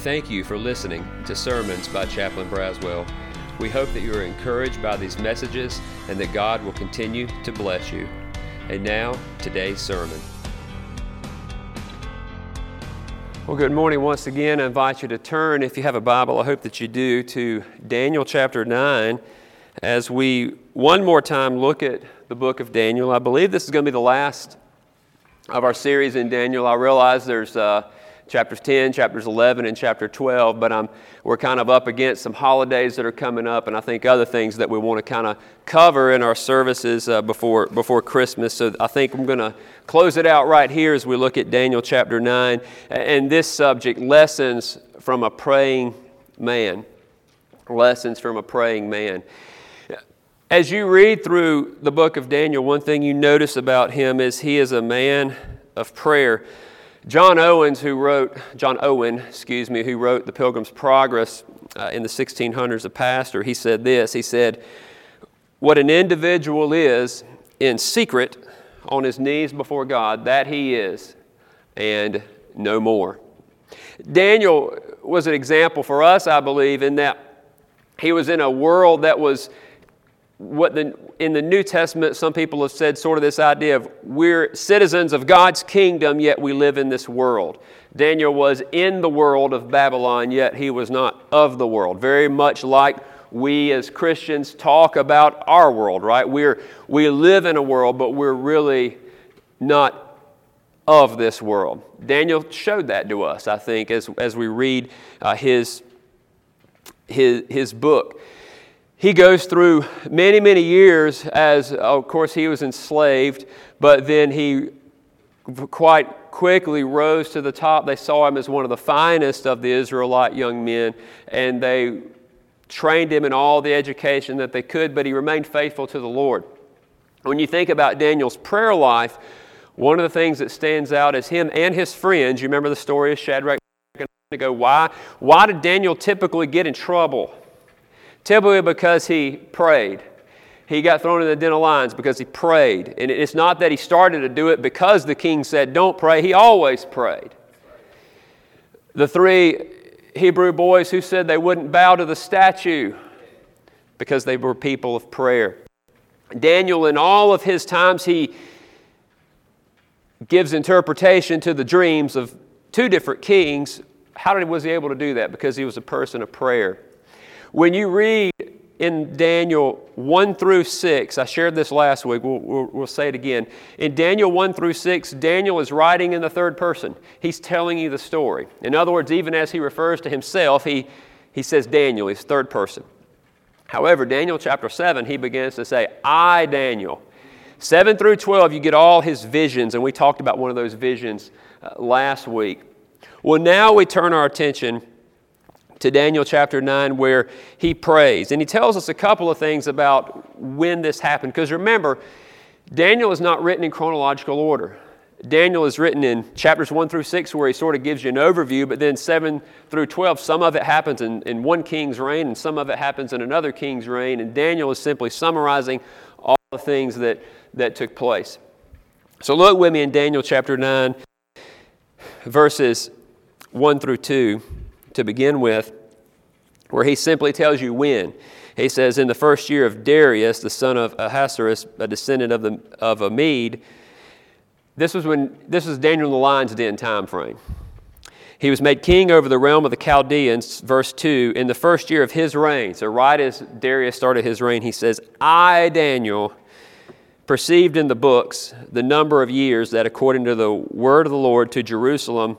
Thank you for listening to Sermons by Chaplain Braswell. We hope that you are encouraged by these messages and that God will continue to bless you. And now, today's sermon. Well, good morning once again. I invite you to turn, if you have a Bible, I hope that you do, to Daniel chapter 9 as we one more time look at the book of Daniel. I believe this is going to be the last of our series in Daniel. I realize there's. Uh, chapters 10, chapters 11, and chapter 12, but um, we're kind of up against some holidays that are coming up, and I think other things that we want to kind of cover in our services uh, before, before Christmas. So I think I'm going to close it out right here as we look at Daniel chapter 9 and this subject lessons from a praying man. Lessons from a praying man. As you read through the book of Daniel, one thing you notice about him is he is a man of prayer. John Owens, who wrote, John Owen, excuse me, who wrote The Pilgrim's Progress uh, in the 1600s, a pastor, he said this. He said, What an individual is in secret on his knees before God, that he is, and no more. Daniel was an example for us, I believe, in that he was in a world that was what the, in the New Testament, some people have said sort of this idea of we're citizens of God's kingdom, yet we live in this world. Daniel was in the world of Babylon, yet he was not of the world. Very much like we as Christians talk about our world, right? We're, we live in a world, but we're really not of this world. Daniel showed that to us, I think, as, as we read uh, his, his, his book he goes through many, many years as, of course, he was enslaved, but then he quite quickly rose to the top. They saw him as one of the finest of the Israelite young men, and they trained him in all the education that they could, but he remained faithful to the Lord. When you think about Daniel's prayer life, one of the things that stands out is him and his friends. You remember the story of Shadrach and Abednego. Why? Why did Daniel typically get in trouble? Typically because he prayed. He got thrown in the den of lions because he prayed. And it's not that he started to do it because the king said, don't pray. He always prayed. The three Hebrew boys who said they wouldn't bow to the statue because they were people of prayer. Daniel, in all of his times, he gives interpretation to the dreams of two different kings. How did, was he able to do that? Because he was a person of prayer. When you read in Daniel 1 through 6, I shared this last week, we'll, we'll, we'll, say it again. In Daniel 1 through 6, Daniel is writing in the third person. He's telling you the story. In other words, even as he refers to himself, he, he says Daniel, he's third person. However, Daniel chapter 7, he begins to say, I, Daniel. 7 through 12, you get all his visions, and we talked about one of those visions uh, last week. Well, now we turn our attention to Daniel chapter 9 where he prays. And he tells us a couple of things about when this happened. Because remember, Daniel is not written in chronological order. Daniel is written in chapters 1 through 6 where he sort of gives you an overview, but then 7 through 12, some of it happens in, in one king's reign and some of it happens in another king's reign. And Daniel is simply summarizing all the things that, that took place. So look with me in Daniel chapter 9, verses 1 through 2 to begin with, where he simply tells you when. He says, In the first year of Darius, the son of Ahasuerus, a descendant of, the, of a Mede, this was when this was Daniel in the lion's den time frame. He was made king over the realm of the Chaldeans, verse 2, in the first year of his reign. So, right as Darius started his reign, he says, I, Daniel, perceived in the books the number of years that, according to the word of the Lord to Jerusalem,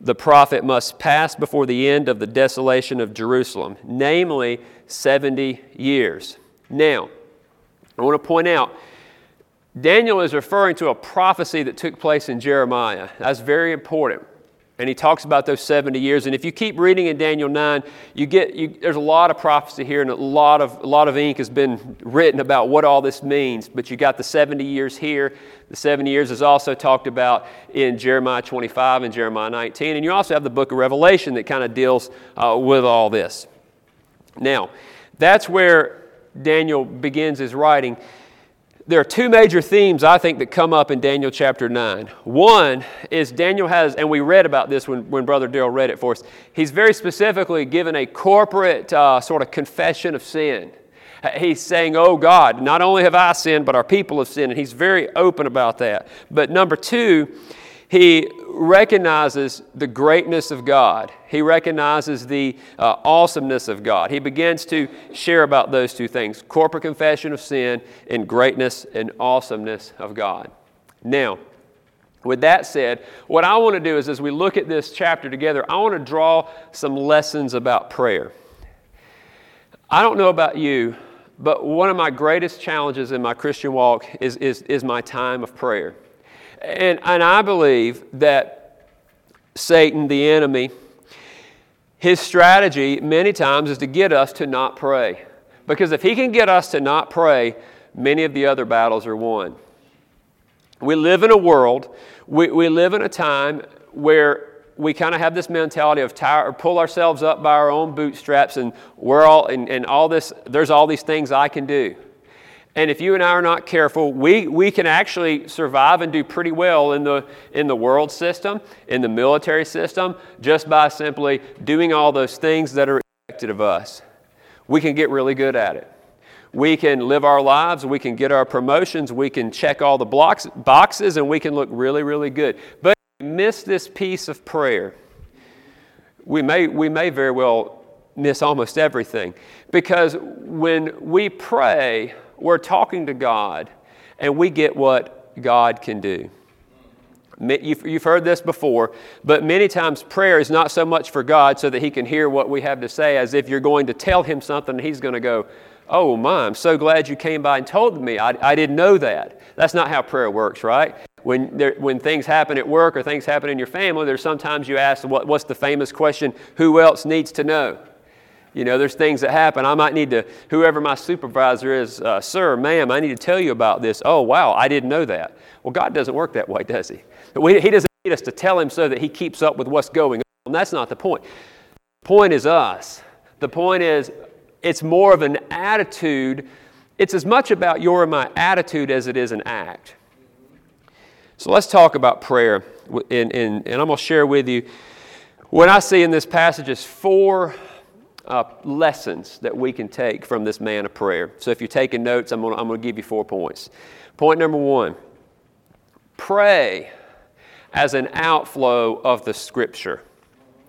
the prophet must pass before the end of the desolation of Jerusalem, namely 70 years. Now, I want to point out, Daniel is referring to a prophecy that took place in Jeremiah. That's very important and he talks about those 70 years. And if you keep reading in Daniel 9, you get, you, there's a lot of prophecy here, and a lot, of, a lot of ink has been written about what all this means. But you got the 70 years here. The 70 years is also talked about in Jeremiah 25 and Jeremiah 19. And you also have the book of Revelation that kind of deals uh, with all this. Now, that's where Daniel begins his writing. There are two major themes I think that come up in Daniel chapter 9. One is Daniel has, and we read about this when, when Brother Daryl read it for us, he's very specifically given a corporate uh, sort of confession of sin. He's saying, Oh God, not only have I sinned, but our people have sinned. And he's very open about that. But number two, he recognizes the greatness of God. He recognizes the uh, awesomeness of God. He begins to share about those two things corporate confession of sin and greatness and awesomeness of God. Now, with that said, what I want to do is as we look at this chapter together, I want to draw some lessons about prayer. I don't know about you, but one of my greatest challenges in my Christian walk is, is, is my time of prayer. And, and I believe that Satan, the enemy, his strategy many times is to get us to not pray. Because if he can get us to not pray, many of the other battles are won. We live in a world, we, we live in a time where we kind of have this mentality of tire, or pull ourselves up by our own bootstraps and we're all and, and all this there's all these things I can do. And if you and I are not careful, we, we can actually survive and do pretty well in the, in the world system, in the military system, just by simply doing all those things that are expected of us. We can get really good at it. We can live our lives, we can get our promotions, we can check all the blocks, boxes, and we can look really, really good. But miss this piece of prayer, we may, we may very well miss almost everything. Because when we pray, we're talking to God and we get what God can do. You've heard this before, but many times prayer is not so much for God so that He can hear what we have to say as if you're going to tell Him something and He's going to go, Oh, my, I'm so glad you came by and told me. I, I didn't know that. That's not how prayer works, right? When, there, when things happen at work or things happen in your family, there's sometimes you ask, what, What's the famous question? Who else needs to know? You know, there's things that happen. I might need to, whoever my supervisor is, uh, sir, ma'am, I need to tell you about this. Oh, wow, I didn't know that. Well, God doesn't work that way, does He? We, he doesn't need us to tell Him so that He keeps up with what's going on. That's not the point. The point is us. The point is, it's more of an attitude. It's as much about your and my attitude as it is an act. So let's talk about prayer. And, and, and I'm going to share with you what I see in this passage is four uh, lessons that we can take from this man of prayer. So if you're taking notes, I'm going to give you four points. Point number one pray as an outflow of the Scripture.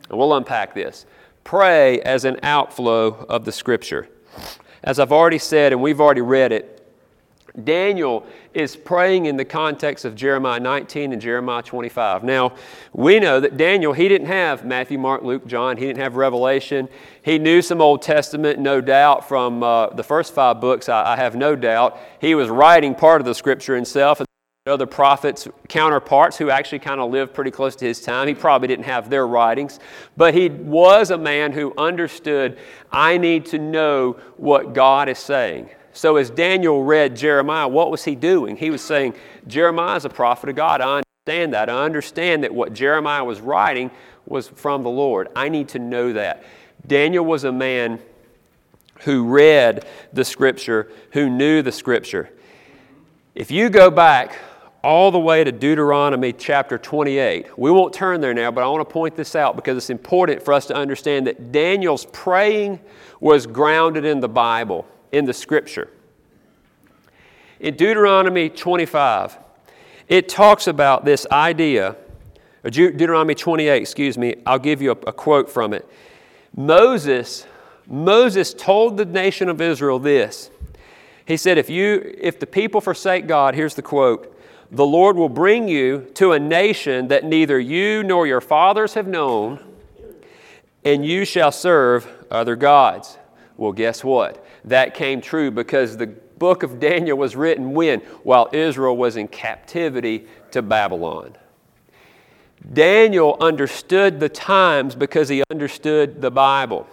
And we'll unpack this. Pray as an outflow of the Scripture. As I've already said, and we've already read it, Daniel is praying in the context of Jeremiah 19 and Jeremiah 25. Now, we know that Daniel, he didn't have Matthew, Mark, Luke, John, he didn't have Revelation. He knew some Old Testament, no doubt, from uh, the first five books, I, I, have no doubt. He was writing part of the scripture himself. Other prophets, counterparts who actually kind of lived pretty close to his time. He probably didn't have their writings, but he was a man who understood I need to know what God is saying. So, as Daniel read Jeremiah, what was he doing? He was saying, Jeremiah is a prophet of God. I understand that. I understand that what Jeremiah was writing was from the Lord. I need to know that. Daniel was a man who read the Scripture, who knew the Scripture. If you go back all the way to Deuteronomy chapter 28, we won't turn there now, but I want to point this out because it's important for us to understand that Daniel's praying was grounded in the Bible in the scripture. In Deuteronomy 25, it talks about this idea, uh, or Deuteronomy 28, excuse me, I'll give you a, a quote from it. Moses, Moses told the nation of Israel this. He said, if you if the people forsake God, here's the quote, the Lord will bring you to a nation that neither you nor your fathers have known, and you shall serve other gods. Well, guess what? that came true because the book of Daniel was written when? While Israel was in captivity to Babylon. Daniel understood the times because he understood the Bible.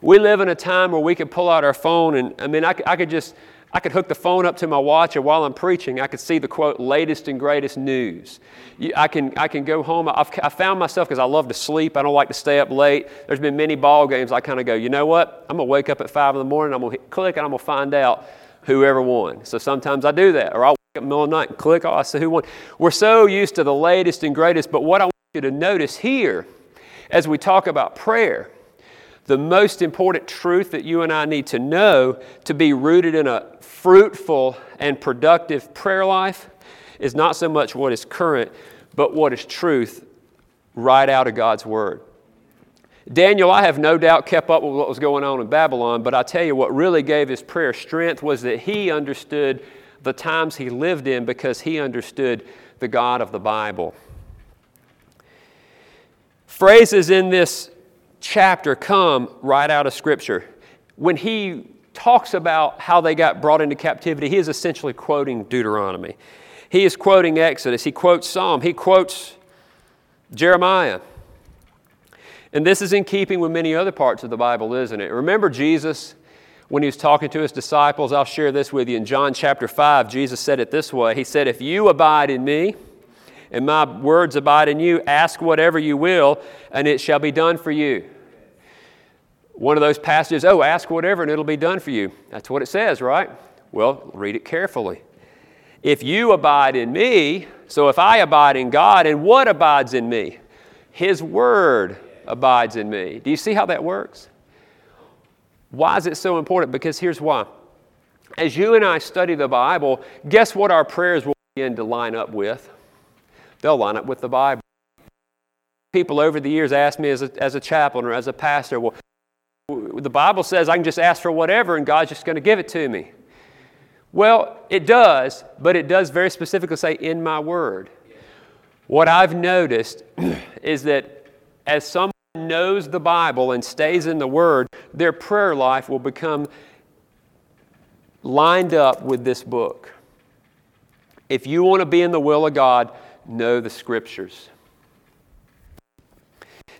We live in a time where we could pull out our phone and, I mean, I, I could just I could hook the phone up to my watch, and while I'm preaching, I could see the quote, latest and greatest news. I can, I can go home. I've, I found myself, because I love to sleep, I don't like to stay up late. There's been many ball games I kind of go, you know what? I'm going to wake up at 5 in the morning, I'm going to click, and I'm going to find out whoever won. So sometimes I do that, or I'll wake up in the middle of the night and click, oh, I say who won. We're so used to the latest and greatest, but what I want you to notice here as we talk about prayer, the most important truth that you and I need to know to be rooted in a fruitful and productive prayer life is not so much what is current, but what is truth right out of God's Word. Daniel, I have no doubt, kept up with what was going on in Babylon, but I tell you what really gave his prayer strength was that he understood the times he lived in because he understood the God of the Bible. Phrases in this chapter come right out of Scripture. When he talks about how they got brought into captivity, he is essentially quoting Deuteronomy. He is quoting Exodus. He quotes Psalm. He quotes Jeremiah. And this is in keeping with many other parts of the Bible, isn't it? Remember Jesus when he was talking to his disciples? I'll share this with you. In John chapter 5, Jesus said it this way He said, If you abide in me, and my words abide in you, ask whatever you will, and it shall be done for you. One of those passages, oh, ask whatever and it'll be done for you. That's what it says, right? Well, read it carefully. If you abide in me, so if I abide in God, and what abides in me? His word abides in me. Do you see how that works? Why is it so important? Because here's why. As you and I study the Bible, guess what our prayers will begin to line up with? They'll line up with the Bible. People over the years ask me as a, as a chaplain or as a pastor, well, the Bible says I can just ask for whatever and God's just going to give it to me. Well, it does, but it does very specifically say, in my word. What I've noticed is that as someone knows the Bible and stays in the Word, their prayer life will become lined up with this book. If you want to be in the will of God, know the Scriptures.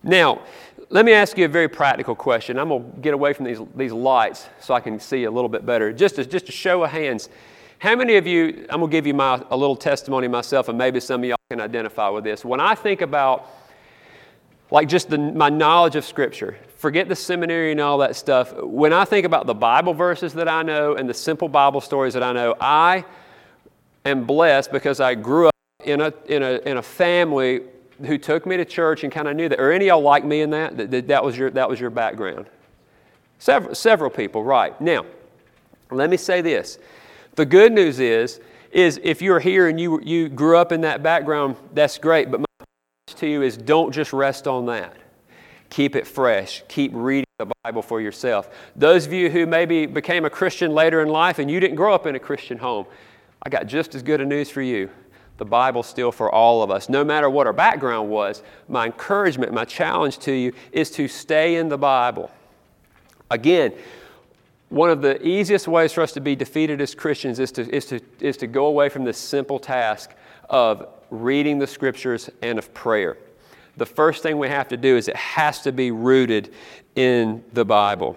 Now, let me ask you a very practical question. I'm going to get away from these, these lights so I can see a little bit better. Just a, just a show of hands. How many of you, I'm going to give you my, a little testimony myself, and maybe some of y'all can identify with this. When I think about like just the, my knowledge of Scripture, forget the seminary and all that stuff. When I think about the Bible verses that I know and the simple Bible stories that I know, I am blessed because I grew up in a, in a, in a family who took me to church and kind of knew that. Are any of y'all like me in that? That, that, that, was, your, that was your background? Several, several people, right. Now, let me say this. The good news is, is if you're here and you, you grew up in that background, that's great. But my message to you is don't just rest on that. Keep it fresh. Keep reading the Bible for yourself. Those of you who maybe became a Christian later in life and you didn't grow up in a Christian home, I got just as good a news for you the Bible still for all of us. No matter what our background was, my encouragement, my challenge to you is to stay in the Bible. Again, one of the easiest ways for us to be defeated as Christians is to, is to, is to go away from this simple task of reading the Scriptures and of prayer. The first thing we have to do is it has to be rooted in the Bible.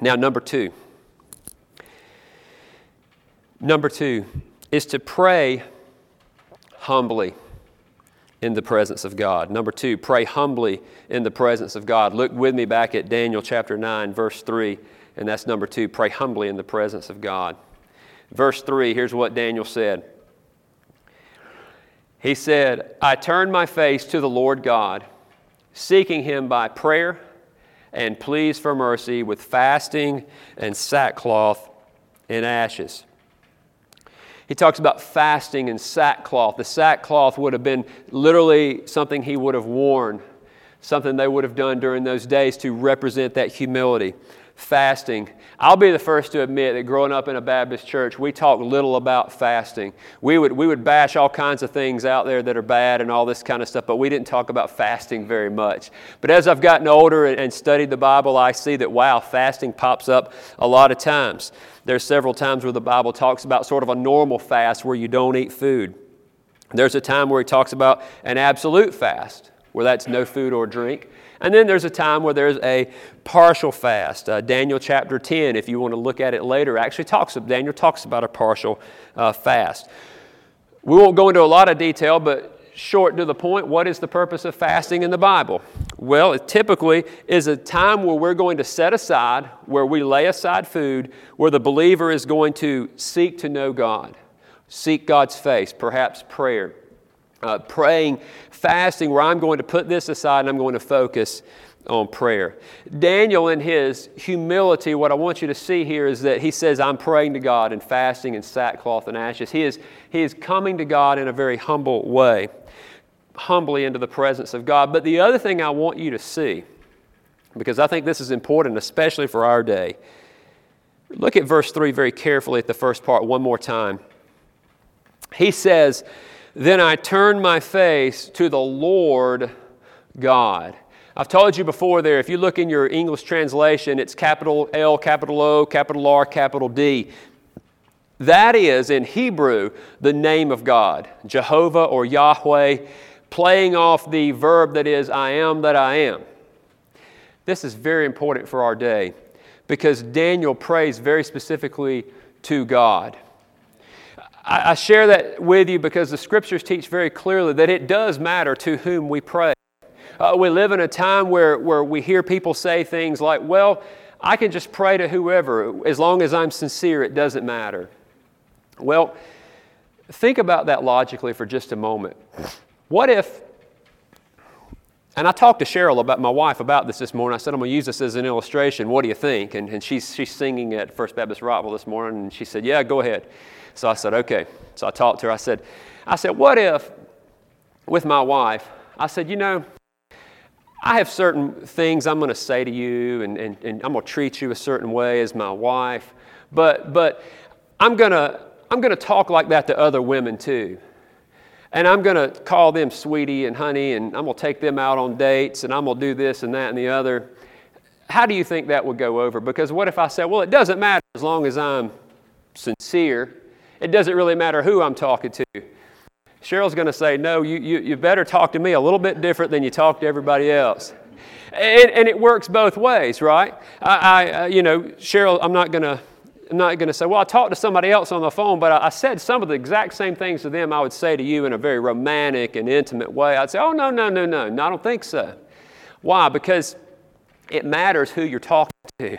Now, number two. Number two is to pray humbly in the presence of God. Number two, pray humbly in the presence of God. Look with me back at Daniel chapter 9, verse 3, and that's number two, pray humbly in the presence of God. Verse 3, here's what Daniel said. He said, I turned my face to the Lord God, seeking him by prayer and pleas for mercy with fasting and sackcloth and ashes. He talks about fasting and sackcloth. The sackcloth would have been literally something he would have worn, something they would have done during those days to represent that humility. Fasting. I'll be the first to admit that growing up in a Baptist church, we talk little about fasting. We would, we would bash all kinds of things out there that are bad and all this kind of stuff, but we didn't talk about fasting very much. But as I've gotten older and, studied the Bible, I see that, wow, fasting pops up a lot of times. There's several times where the Bible talks about sort of a normal fast where you don't eat food. There's a time where he talks about an absolute fast, where that's no food or drink. And then there's a time where there's a partial fast. Uh, Daniel chapter 10, if you want to look at it later, actually talks, Daniel talks about a partial uh, fast. We won't go into a lot of detail, but short to the point, what is the purpose of fasting in the Bible? Well, it typically is a time where we're going to set aside, where we lay aside food, where the believer is going to seek to know God, seek God's face, perhaps prayer. Uh, praying, fasting, where I'm going to put this aside and I'm going to focus on prayer. Daniel, in his humility, what I want you to see here is that he says, I'm praying to God and fasting in sackcloth and ashes. He is, he is coming to God in a very humble way, humbly into the presence of God. But the other thing I want you to see, because I think this is important, especially for our day, look at verse 3 very carefully at the first part one more time. He says, Then I turned my face to the Lord God. I've told you before there, if you look in your English translation, it's capital L, capital O, capital R, capital D. That is, in Hebrew, the name of God, Jehovah or Yahweh, playing off the verb that is, I am that I am. This is very important for our day because Daniel prays very specifically to God. I, share that with you because the scriptures teach very clearly that it does matter to whom we pray. Uh, we live in a time where, where we hear people say things like, well, I can just pray to whoever. As long as I'm sincere, it doesn't matter. Well, think about that logically for just a moment. What if, and I talked to Cheryl about my wife about this this morning. I said, I'm going to use this as an illustration. What do you think? And, and she's, she's singing at First Baptist Rockville this morning, and she said, Yeah, go ahead. So I said, Okay. So I talked to her. I said, I said, What if, with my wife, I said, You know, I have certain things I'm going to say to you, and, and, and I'm going to treat you a certain way as my wife, but, but I'm going to I'm going to talk like that to other women too. And I'm going to call them sweetie and honey, and I'm going to take them out on dates, and I'm going to do this and that and the other. How do you think that would go over? Because what if I said, well, it doesn't matter as long as I'm sincere, it doesn't really matter who I'm talking to. Cheryl's going to say, No, you, you, you better talk to me a little bit different than you talk to everybody else. And, and it works both ways, right? I, I uh, you know, Cheryl, I'm not going to. I'm not going to say, well, I talked to somebody else on the phone, but I, I, said some of the exact same things to them I would say to you in a very romantic and intimate way. I'd say, oh, no, no, no, no, no, I don't think so. Why? Because it matters who you're talking to.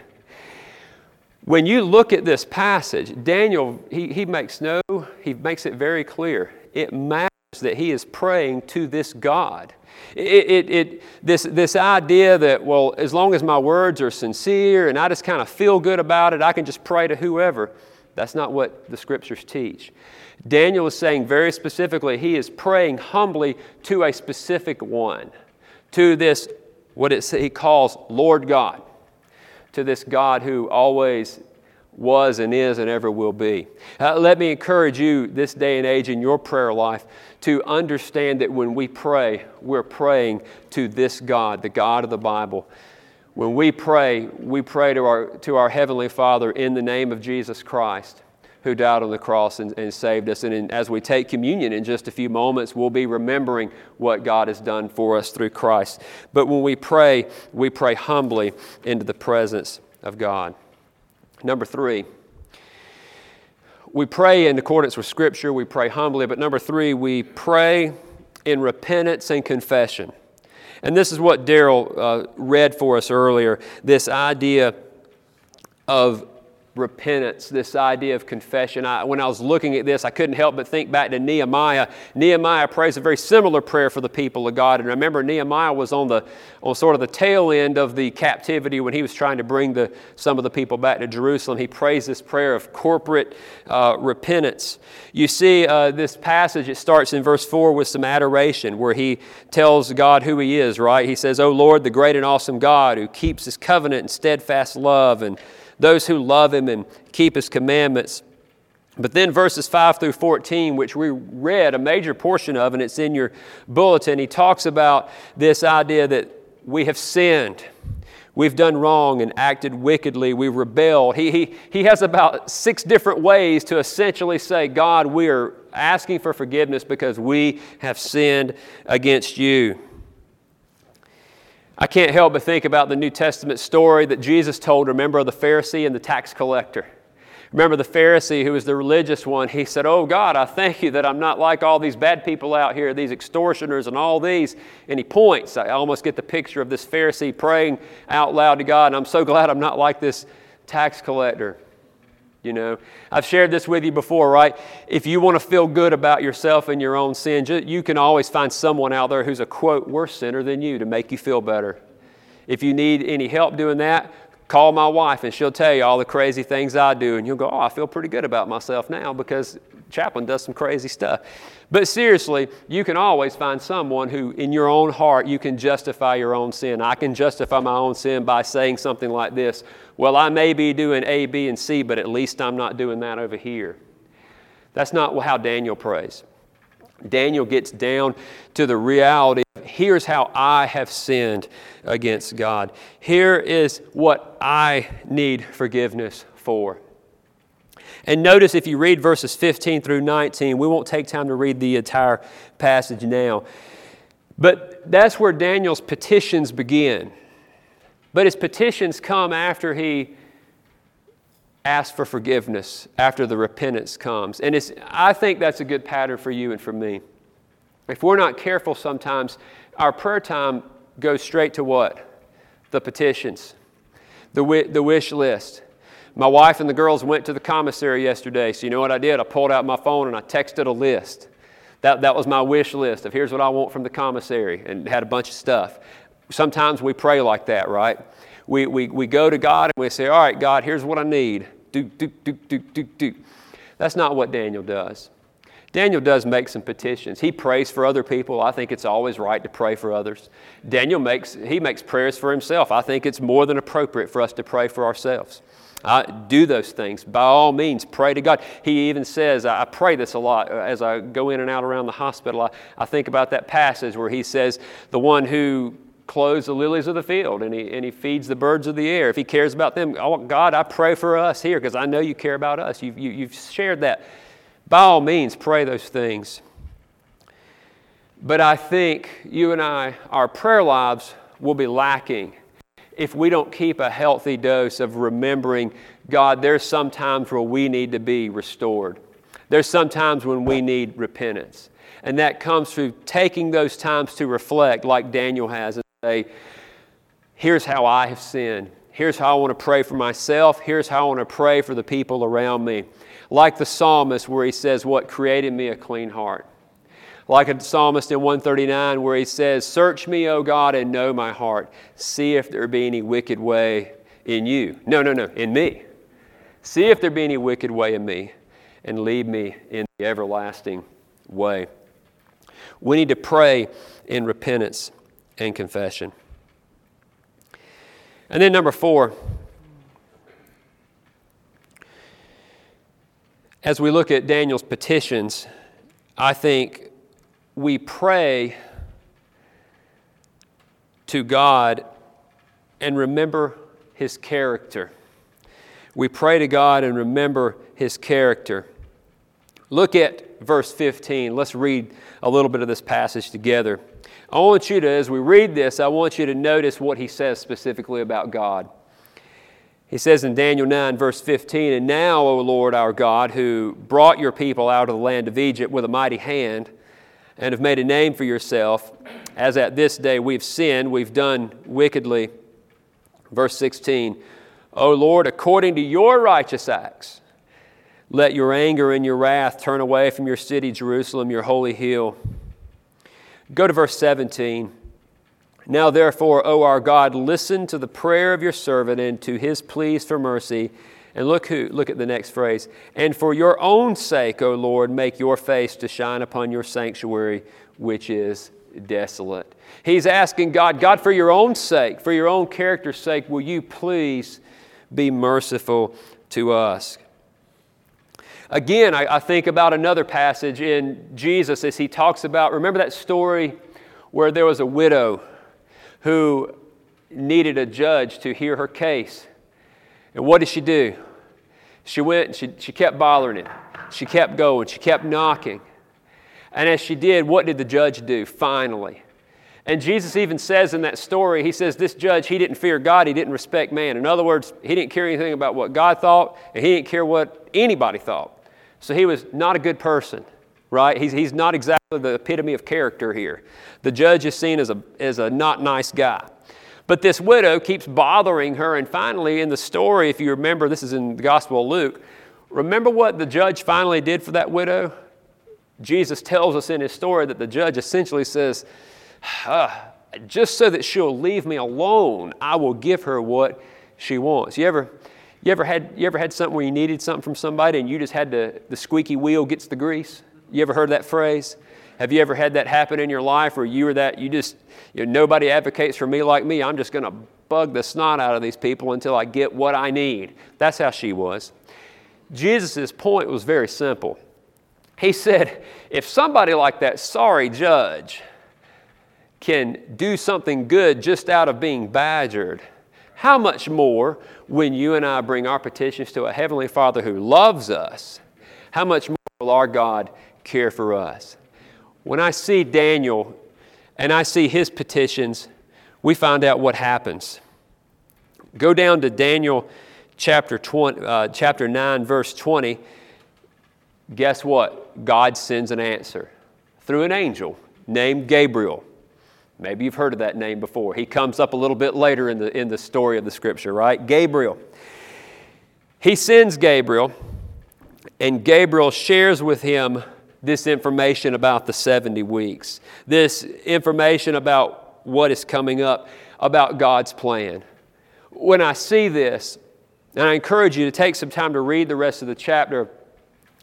When you look at this passage, Daniel, he, he makes no, he makes it very clear it matters that he is praying to this God. It, it, it, this, this idea that, well, as long as my words are sincere and I just kind of feel good about it, I can just pray to whoever. That's not what the scriptures teach. Daniel is saying very specifically, he is praying humbly to a specific one, to this, what it, he calls Lord God, to this God who always was and is and ever will be. Uh, let me encourage you this day and age in your prayer life to understand that when we pray, we're praying to this God, the God of the Bible. When we pray, we pray to our, to our Heavenly Father in the name of Jesus Christ, who died on the cross and, and saved us. And in, as we take communion in just a few moments, we'll be remembering what God has done for us through Christ. But when we pray, we pray humbly into the presence of God. Number three, we pray in accordance with Scripture, we pray humbly, but number three, we pray in repentance and confession. And this is what Daryl uh, read for us earlier this idea of repentance, this idea of confession. I, when I was looking at this, I couldn't help but think back to Nehemiah. Nehemiah prays a very similar prayer for the people of God. And remember, Nehemiah was on the on sort of the tail end of the captivity when he was trying to bring the, some of the people back to Jerusalem. He prays this prayer of corporate uh, repentance. You see, uh, this passage, it starts in verse 4 with some adoration where he tells God who he is, right? He says, O Lord, the great and awesome God who keeps his covenant and steadfast love and those who love him and keep his commandments. But then verses 5 through 14, which we read a major portion of, and it's in your bulletin, he talks about this idea that we have sinned. We've done wrong and acted wickedly. We've rebelled. He, he, he has about six different ways to essentially say, God, we are asking for forgiveness because we have sinned against you. I can't help but think about the New Testament story that Jesus told, remember, of the Pharisee and the tax collector. Remember the Pharisee who was the religious one? He said, Oh God, I thank you that I'm not like all these bad people out here, these extortioners and all these. And he points. I almost get the picture of this Pharisee praying out loud to God, and I'm so glad I'm not like this tax collector. You know, I've shared this with you before, right? If you want to feel good about yourself and your own sins, you can always find someone out there who's a quote worse sinner than you to make you feel better. If you need any help doing that, call my wife and she'll tell you all the crazy things I do. And you'll go, Oh, I feel pretty good about myself now because Chaplain does some crazy stuff. But seriously, you can always find someone who, in your own heart, you can justify your own sin. I can justify my own sin by saying something like this Well, I may be doing A, B, and C, but at least I'm not doing that over here. That's not how Daniel prays. Daniel gets down to the reality here's how I have sinned against God. Here is what I need forgiveness for. And notice if you read verses 15 through 19, we won't take time to read the entire passage now. But that's where Daniel's petitions begin. But his petitions come after he asks for forgiveness, after the repentance comes. And it's, I think that's a good pattern for you and for me. If we're not careful sometimes, our prayer time goes straight to what? The petitions, the, the wish list. My wife and the girls went to the commissary yesterday, so you know what I did? I pulled out my phone and I texted a list. That, that was my wish list of here's what I want from the commissary, and had a bunch of stuff. Sometimes we pray like that, right? We, we, we go to God and we say, All right, God, here's what I need. Do, do, do, do, do, do. That's not what Daniel does. Daniel does make some petitions. He prays for other people. I think it's always right to pray for others. Daniel makes he makes prayers for himself. I think it's more than appropriate for us to pray for ourselves. Do those things. By all means, pray to God. He even says, I pray this a lot uh, as I go in and out around the hospital. I, I think about that passage where he says, The one who clothes the lilies of the field and he, and he feeds the birds of the air. If he cares about them, oh, God, I pray for us here because I know you care about us. You've, you, you have shared that. By all means, pray those things. But I think you and I, our prayer lives will be lacking if we don't keep a healthy dose of remembering God, there's some times where we need to be restored. There's some times when we need repentance. And that comes through taking those times to reflect, like Daniel has, and say, Here's how I have sinned. Here's how I want to pray for myself. Here's how I want to pray for the people around me. Like the psalmist, where he says, What created me a clean heart like a psalmist in 139 where he says, Search me, O God, and know my heart. See if there be any wicked way in you. No, no, no, in me. See if there be any wicked way in me, and lead me in the everlasting way. We need to pray in repentance and confession. And then, number four, as we look at Daniel's petitions, I think we pray to God and remember His character. We pray to God and remember His character. Look at verse 15. Let's read a little bit of this passage together. I want you to, as we read this, I want you to notice what he says specifically about God. He says in Daniel 9, verse 15, And now, O Lord our God, who brought your people out of the land of Egypt with a mighty hand, and have made a name for yourself, as at this day we've sinned, we've done wickedly. Verse 16, O Lord, according to your righteous acts, let your anger and your wrath turn away from your city, Jerusalem, your holy hill. Go to verse 17. Now, therefore, O our God, listen to the prayer of your servant and to his pleas for mercy and look who look at the next phrase. And for your own sake, O Lord, make your face to shine upon your sanctuary, which is desolate. He's asking God, God, for your own sake, for your own character's sake, will you please be merciful to us? Again, I, I think about another passage in Jesus as he talks about, remember that story where there was a widow who needed a judge to hear her case. And what did she do? She went and she, she kept bothering it. She kept going. She kept knocking. And as she did, what did the judge do finally? And Jesus even says in that story, he says, This judge, he didn't fear God, he didn't respect man. In other words, he didn't care anything about what God thought, and he didn't care what anybody thought. So he was not a good person, right? He's, he's not exactly the epitome of character here. The judge is seen as a, as a not nice guy. But this widow keeps bothering her, and finally, in the story, if you remember, this is in the Gospel of Luke, remember what the judge finally did for that widow? Jesus tells us in his story that the judge essentially says, uh, just so that she'll leave me alone, I will give her what she wants. You ever, you ever, had, you ever had something where you needed something from somebody and you just had to, the squeaky wheel gets the grease? You ever heard that phrase? Have you ever had that happen in your life where you were that, you just, you know, nobody advocates for me like me. I'm just going to bug the snot out of these people until I get what I need. That's how she was. Jesus' point was very simple. He said, if somebody like that sorry judge can do something good just out of being badgered, how much more when you and I bring our petitions to a Heavenly Father who loves us? How much more will our God care for us? When I see Daniel and I see his petitions, we find out what happens. Go down to Daniel chapter, 20, uh, chapter 9, verse 20. Guess what? God sends an answer through an angel named Gabriel. Maybe you've heard of that name before. He comes up a little bit later in the, in the story of the scripture, right? Gabriel. He sends Gabriel, and Gabriel shares with him this information about the 70 weeks, this information about what is coming up, about God's plan. When I see this, and I encourage you to take some time to read the rest of the chapter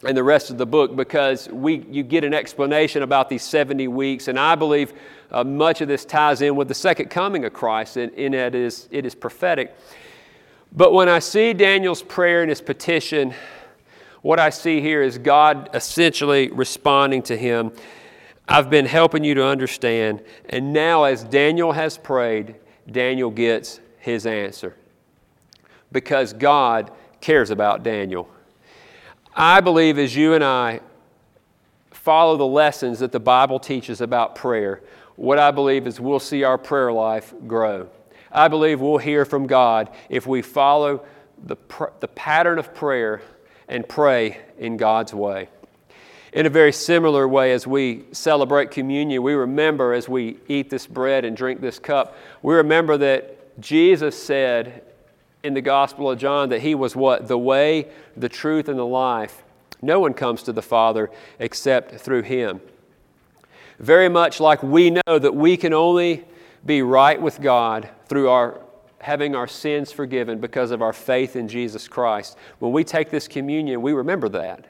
and the rest of the book because we, you get an explanation about these 70 weeks, and I believe uh, much of this ties in with the second coming of Christ, and, and it, is, it is prophetic. But when I see Daniel's prayer and his petition, what I see here is God essentially responding to him. I've been helping you to understand, and now as Daniel has prayed, Daniel gets his answer because God cares about Daniel. I believe as you and I follow the lessons that the Bible teaches about prayer, what I believe is we'll see our prayer life grow. I believe we'll hear from God if we follow the, pr- the pattern of prayer and pray in God's way. In a very similar way, as we celebrate communion, we remember as we eat this bread and drink this cup, we remember that Jesus said in the Gospel of John that He was what? The way, the truth, and the life. No one comes to the Father except through Him very much like we know that we can only be right with God through our having our sins forgiven because of our faith in Jesus Christ. When we take this communion, we remember that.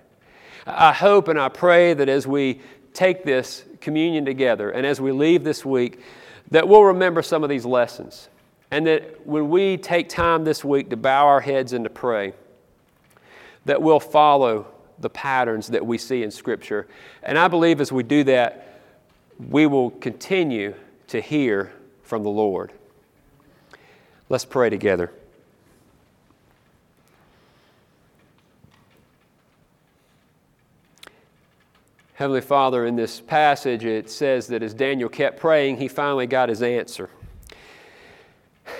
I hope and I pray that as we take this communion together and as we leave this week, that we'll remember some of these lessons. And that when we take time this week to bow our heads and to pray, that we'll follow the patterns that we see in Scripture. And I believe as we do that, we will continue to hear from the Lord. Let's pray together. Heavenly Father, in this passage, it says that as Daniel kept praying, he finally got his answer.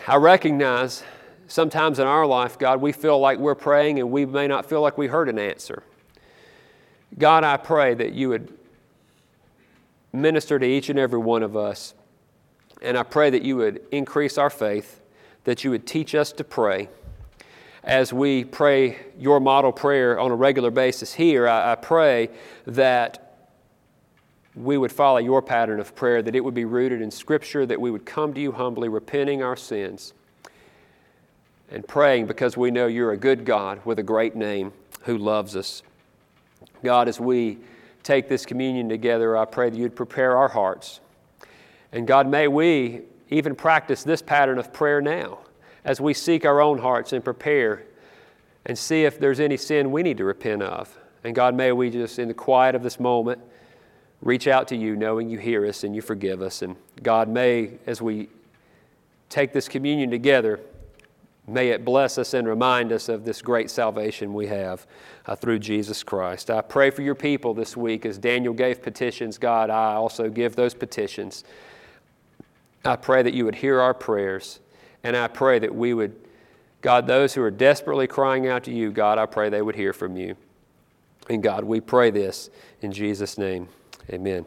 I recognize sometimes in our life, God, we feel like we're praying and we may not feel like we heard an answer. God, I pray that you would minister to each and every one of us. And I pray that you would increase our faith, that you would teach us to pray. As we pray your model prayer on a regular basis here, I, I pray that we would follow your pattern of prayer, that it would be rooted in Scripture, that we would come to you humbly, repenting our sins, and praying because we know you're a good God with a great name who loves us. God, as we take this communion together, I pray that you'd prepare our hearts. And God, may we even practice this pattern of prayer now as we seek our own hearts and prepare and see if there's any sin we need to repent of. And God, may we just, in the quiet of this moment, reach out to you knowing you hear us and you forgive us. And God, may, as we take this communion together, May it bless us and remind us of this great salvation we have uh, through Jesus Christ. I pray for your people this week as Daniel gave petitions. God, I also give those petitions. I pray that you would hear our prayers, and I pray that we would, God, those who are desperately crying out to you, God, I pray they would hear from you. And God, we pray this in Jesus' name. Amen.